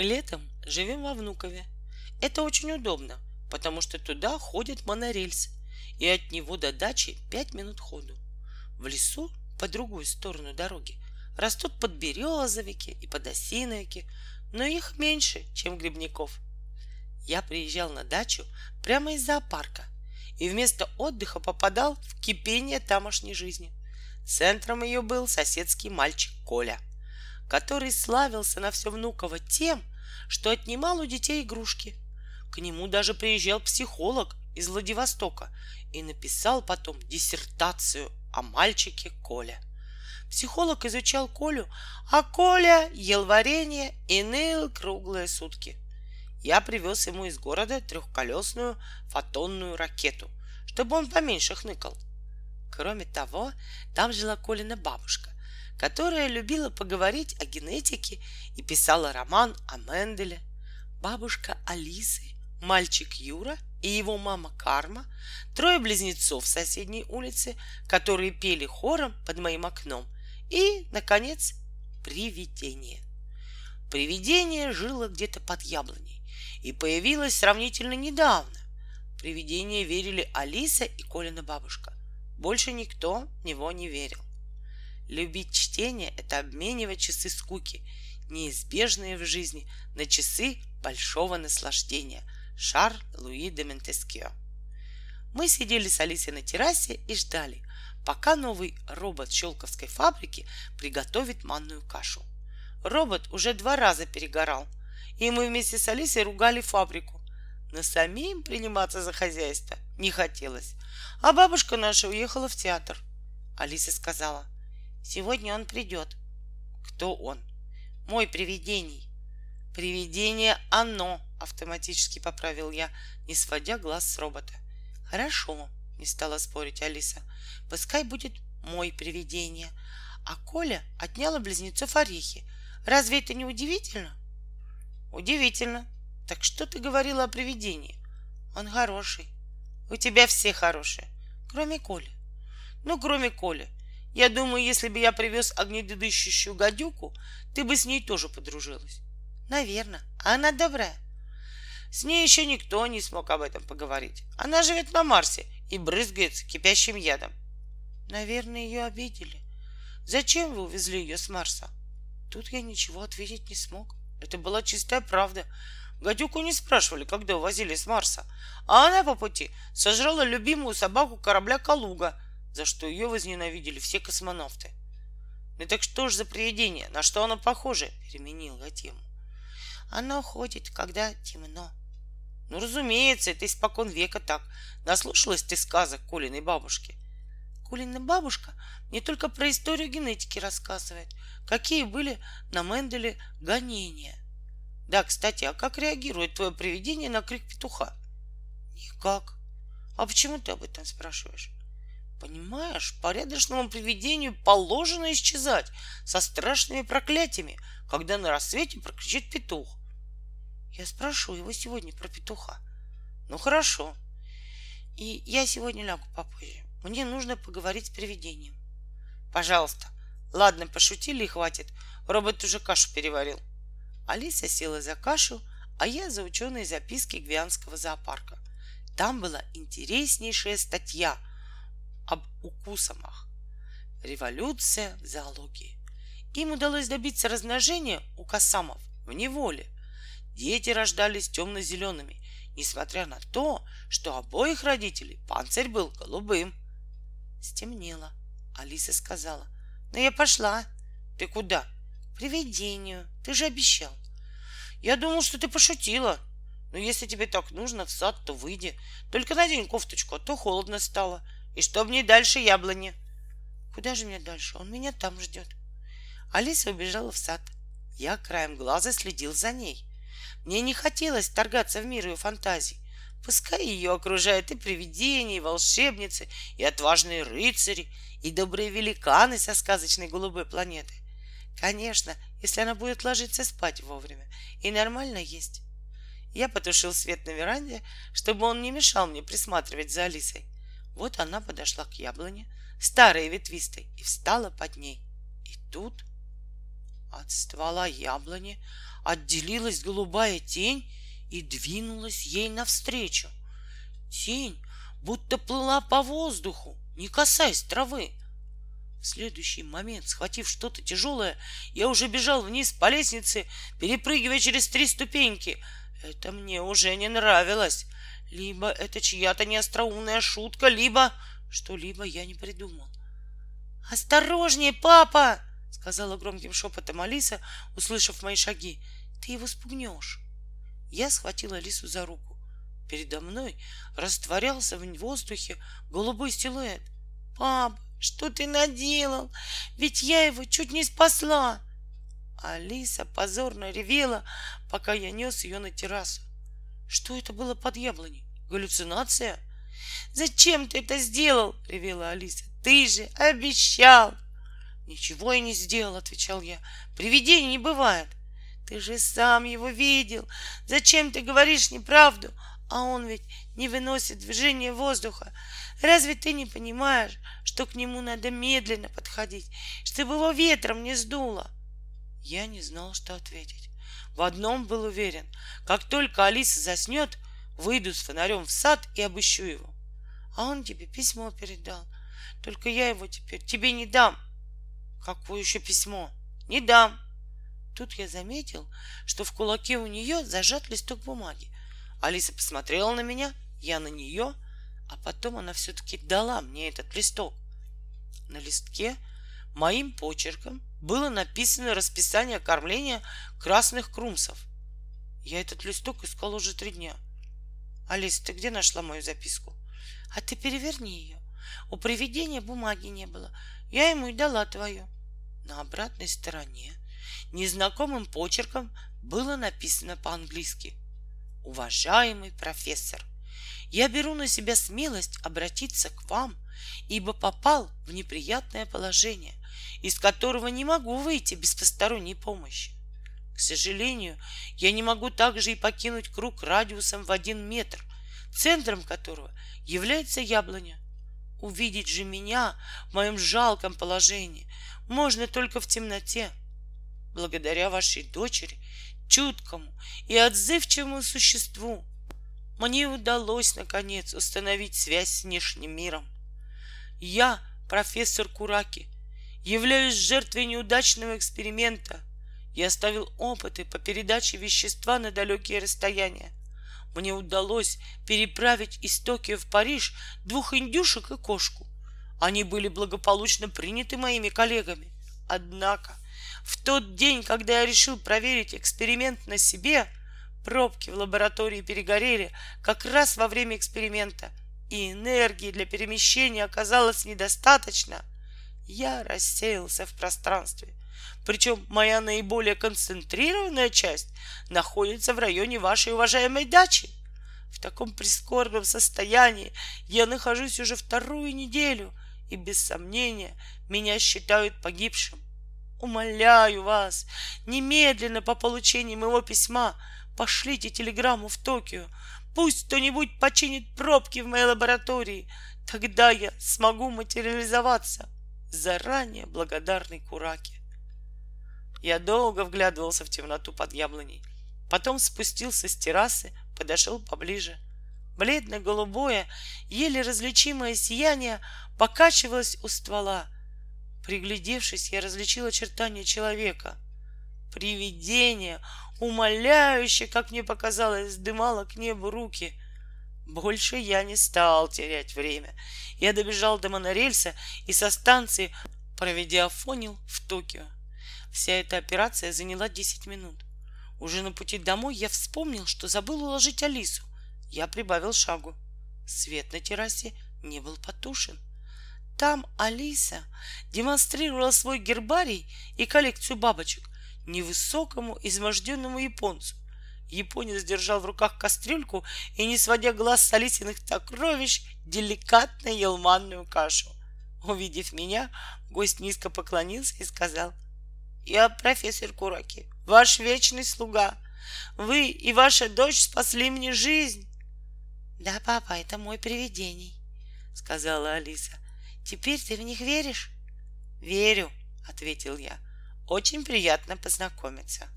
Летом живем во Внукове. Это очень удобно, потому что туда ходит монорельс, и от него до дачи пять минут ходу. В лесу, по другую сторону дороги, растут подберезовики и подосиновики, но их меньше, чем грибников. Я приезжал на дачу прямо из зоопарка и вместо отдыха попадал в кипение тамошней жизни. Центром ее был соседский мальчик Коля, который славился на все Внуково тем, что отнимал у детей игрушки. К нему даже приезжал психолог из Владивостока и написал потом диссертацию о мальчике Коле. Психолог изучал Колю, а Коля ел варенье и ныл круглые сутки. Я привез ему из города трехколесную фотонную ракету, чтобы он поменьше хныкал. Кроме того, там жила Колина бабушка, которая любила поговорить о генетике и писала роман о Менделе. Бабушка Алисы, мальчик Юра и его мама Карма, трое близнецов в соседней улице, которые пели хором под моим окном — и, наконец, привидение. Привидение жило где-то под яблоней и появилось сравнительно недавно. Привидение верили Алиса и Колина бабушка. Больше никто в него не верил. Любить чтение — это обменивать часы скуки, неизбежные в жизни, на часы большого наслаждения. Шар Луи де Монтескио. Мы сидели с Алисой на террасе и ждали, пока новый робот Щелковской фабрики приготовит манную кашу. Робот уже два раза перегорал, и мы вместе с Алисой ругали фабрику. Но самим приниматься за хозяйство не хотелось. А бабушка наша уехала в театр. Алиса сказала, сегодня он придет. Кто он? Мой привидений. Привидение оно, автоматически поправил я, не сводя глаз с робота. Хорошо, не стала спорить Алиса. Пускай будет мой привидение. А Коля отняла близнецов орехи. Разве это не удивительно? Удивительно. Так что ты говорила о привидении? Он хороший. У тебя все хорошие, кроме Коли. Ну, кроме Коли. Я думаю, если бы я привез огнедыдыщущую гадюку, ты бы с ней тоже подружилась. Наверное. А она добрая. С ней еще никто не смог об этом поговорить. Она живет на Марсе и брызгается кипящим ядом. Наверное, ее обидели. Зачем вы увезли ее с Марса? Тут я ничего ответить не смог. Это была чистая правда. Гадюку не спрашивали, когда увозили с Марса. А она по пути сожрала любимую собаку корабля Калуга, за что ее возненавидели все космонавты. Ну так что ж за привидение? На что оно похоже? Переменил я тему. Оно ходит, когда темно. Ну, разумеется, это испокон века так. Наслушалась ты сказок Колиной бабушки. Колина бабушка не только про историю генетики рассказывает, какие были на Менделе гонения. Да, кстати, а как реагирует твое привидение на крик петуха? Никак. А почему ты об этом спрашиваешь? Понимаешь, порядочному привидению положено исчезать со страшными проклятиями, когда на рассвете прокричит петух. Я спрошу его сегодня про петуха. Ну хорошо. И я сегодня лягу попозже. Мне нужно поговорить с привидением. Пожалуйста. Ладно, пошутили и хватит. Робот уже кашу переварил. Алиса села за кашу, а я за ученые записки Гвианского зоопарка. Там была интереснейшая статья об укусомах. Революция в зоологии. Им удалось добиться размножения у косамов в неволе – Дети рождались темно-зелеными, несмотря на то, что обоих родителей панцирь был голубым. Стемнело. Алиса сказала. Но я пошла. Ты куда? Привидению. Ты же обещал. Я думал, что ты пошутила. Но если тебе так нужно в сад, то выйди. Только надень кофточку, а то холодно стало. И чтоб не дальше яблони. Куда же мне дальше? Он меня там ждет. Алиса убежала в сад. Я краем глаза следил за ней. Мне не хотелось торгаться в мир ее фантазий. Пускай ее окружают и привидения, и волшебницы, и отважные рыцари, и добрые великаны со сказочной голубой планеты. Конечно, если она будет ложиться спать вовремя и нормально есть. Я потушил свет на веранде, чтобы он не мешал мне присматривать за Алисой. Вот она подошла к яблоне, старой и ветвистой, и встала под ней. И тут от ствола яблони отделилась голубая тень и двинулась ей навстречу. Тень будто плыла по воздуху, не касаясь травы. В следующий момент, схватив что-то тяжелое, я уже бежал вниз по лестнице, перепрыгивая через три ступеньки. Это мне уже не нравилось. Либо это чья-то неостроумная шутка, либо что-либо я не придумал. «Осторожнее, папа!» — сказала громким шепотом Алиса, услышав мои шаги. «Ты его спугнешь!» Я схватила Алису за руку. Передо мной растворялся в воздухе голубой силуэт. «Пап, что ты наделал? Ведь я его чуть не спасла!» Алиса позорно ревела, пока я нес ее на террасу. Что это было под яблоней? Галлюцинация? «Зачем ты это сделал?» — ревела Алиса. «Ты же обещал!» «Ничего я не сделал», — отвечал я. «Привидений не бывает». «Ты же сам его видел. Зачем ты говоришь неправду? А он ведь не выносит движения воздуха. Разве ты не понимаешь, что к нему надо медленно подходить, чтобы его ветром не сдуло?» Я не знал, что ответить. В одном был уверен. Как только Алиса заснет, выйду с фонарем в сад и обыщу его. А он тебе письмо передал. Только я его теперь тебе не дам. Какое еще письмо? Не дам. Тут я заметил, что в кулаке у нее зажат листок бумаги. Алиса посмотрела на меня, я на нее, а потом она все-таки дала мне этот листок. На листке моим почерком было написано расписание кормления красных крумсов. Я этот листок искал уже три дня. Алиса, ты где нашла мою записку? А ты переверни ее. У привидения бумаги не было. Я ему и дала твою. На обратной стороне незнакомым почерком было написано по-английски. Уважаемый профессор, я беру на себя смелость обратиться к вам, ибо попал в неприятное положение, из которого не могу выйти без посторонней помощи. К сожалению, я не могу также и покинуть круг радиусом в один метр, центром которого является яблоня. Увидеть же меня в моем жалком положении можно только в темноте. Благодаря вашей дочери, чуткому и отзывчивому существу, мне удалось, наконец, установить связь с внешним миром. Я, профессор Кураки, являюсь жертвой неудачного эксперимента. Я оставил опыты по передаче вещества на далекие расстояния. Мне удалось переправить из Токио в Париж двух индюшек и кошку. Они были благополучно приняты моими коллегами. Однако в тот день, когда я решил проверить эксперимент на себе, пробки в лаборатории перегорели как раз во время эксперимента, и энергии для перемещения оказалось недостаточно. Я рассеялся в пространстве. Причем моя наиболее концентрированная часть находится в районе вашей уважаемой дачи. В таком прискорбном состоянии я нахожусь уже вторую неделю, и без сомнения меня считают погибшим. Умоляю вас, немедленно по получении моего письма пошлите телеграмму в Токио. Пусть кто-нибудь починит пробки в моей лаборатории. Тогда я смогу материализоваться. Заранее благодарный Кураке. Я долго вглядывался в темноту под яблоней. Потом спустился с террасы, подошел поближе. Бледно-голубое, еле различимое сияние покачивалось у ствола. Приглядевшись, я различил очертания человека. Привидение, умоляюще, как мне показалось, вздымало к небу руки. Больше я не стал терять время. Я добежал до монорельса и со станции, проведя фонил в Токио. Вся эта операция заняла 10 минут. Уже на пути домой я вспомнил, что забыл уложить Алису. Я прибавил шагу. Свет на террасе не был потушен. Там Алиса демонстрировала свой гербарий и коллекцию бабочек невысокому изможденному японцу. Японец держал в руках кастрюльку и, не сводя глаз с Алисиных сокровищ, деликатно ел манную кашу. Увидев меня, гость низко поклонился и сказал — я профессор Кураки, ваш вечный слуга. Вы и ваша дочь спасли мне жизнь. Да, папа, это мой привидений, сказала Алиса. Теперь ты в них веришь? Верю, ответил я. Очень приятно познакомиться.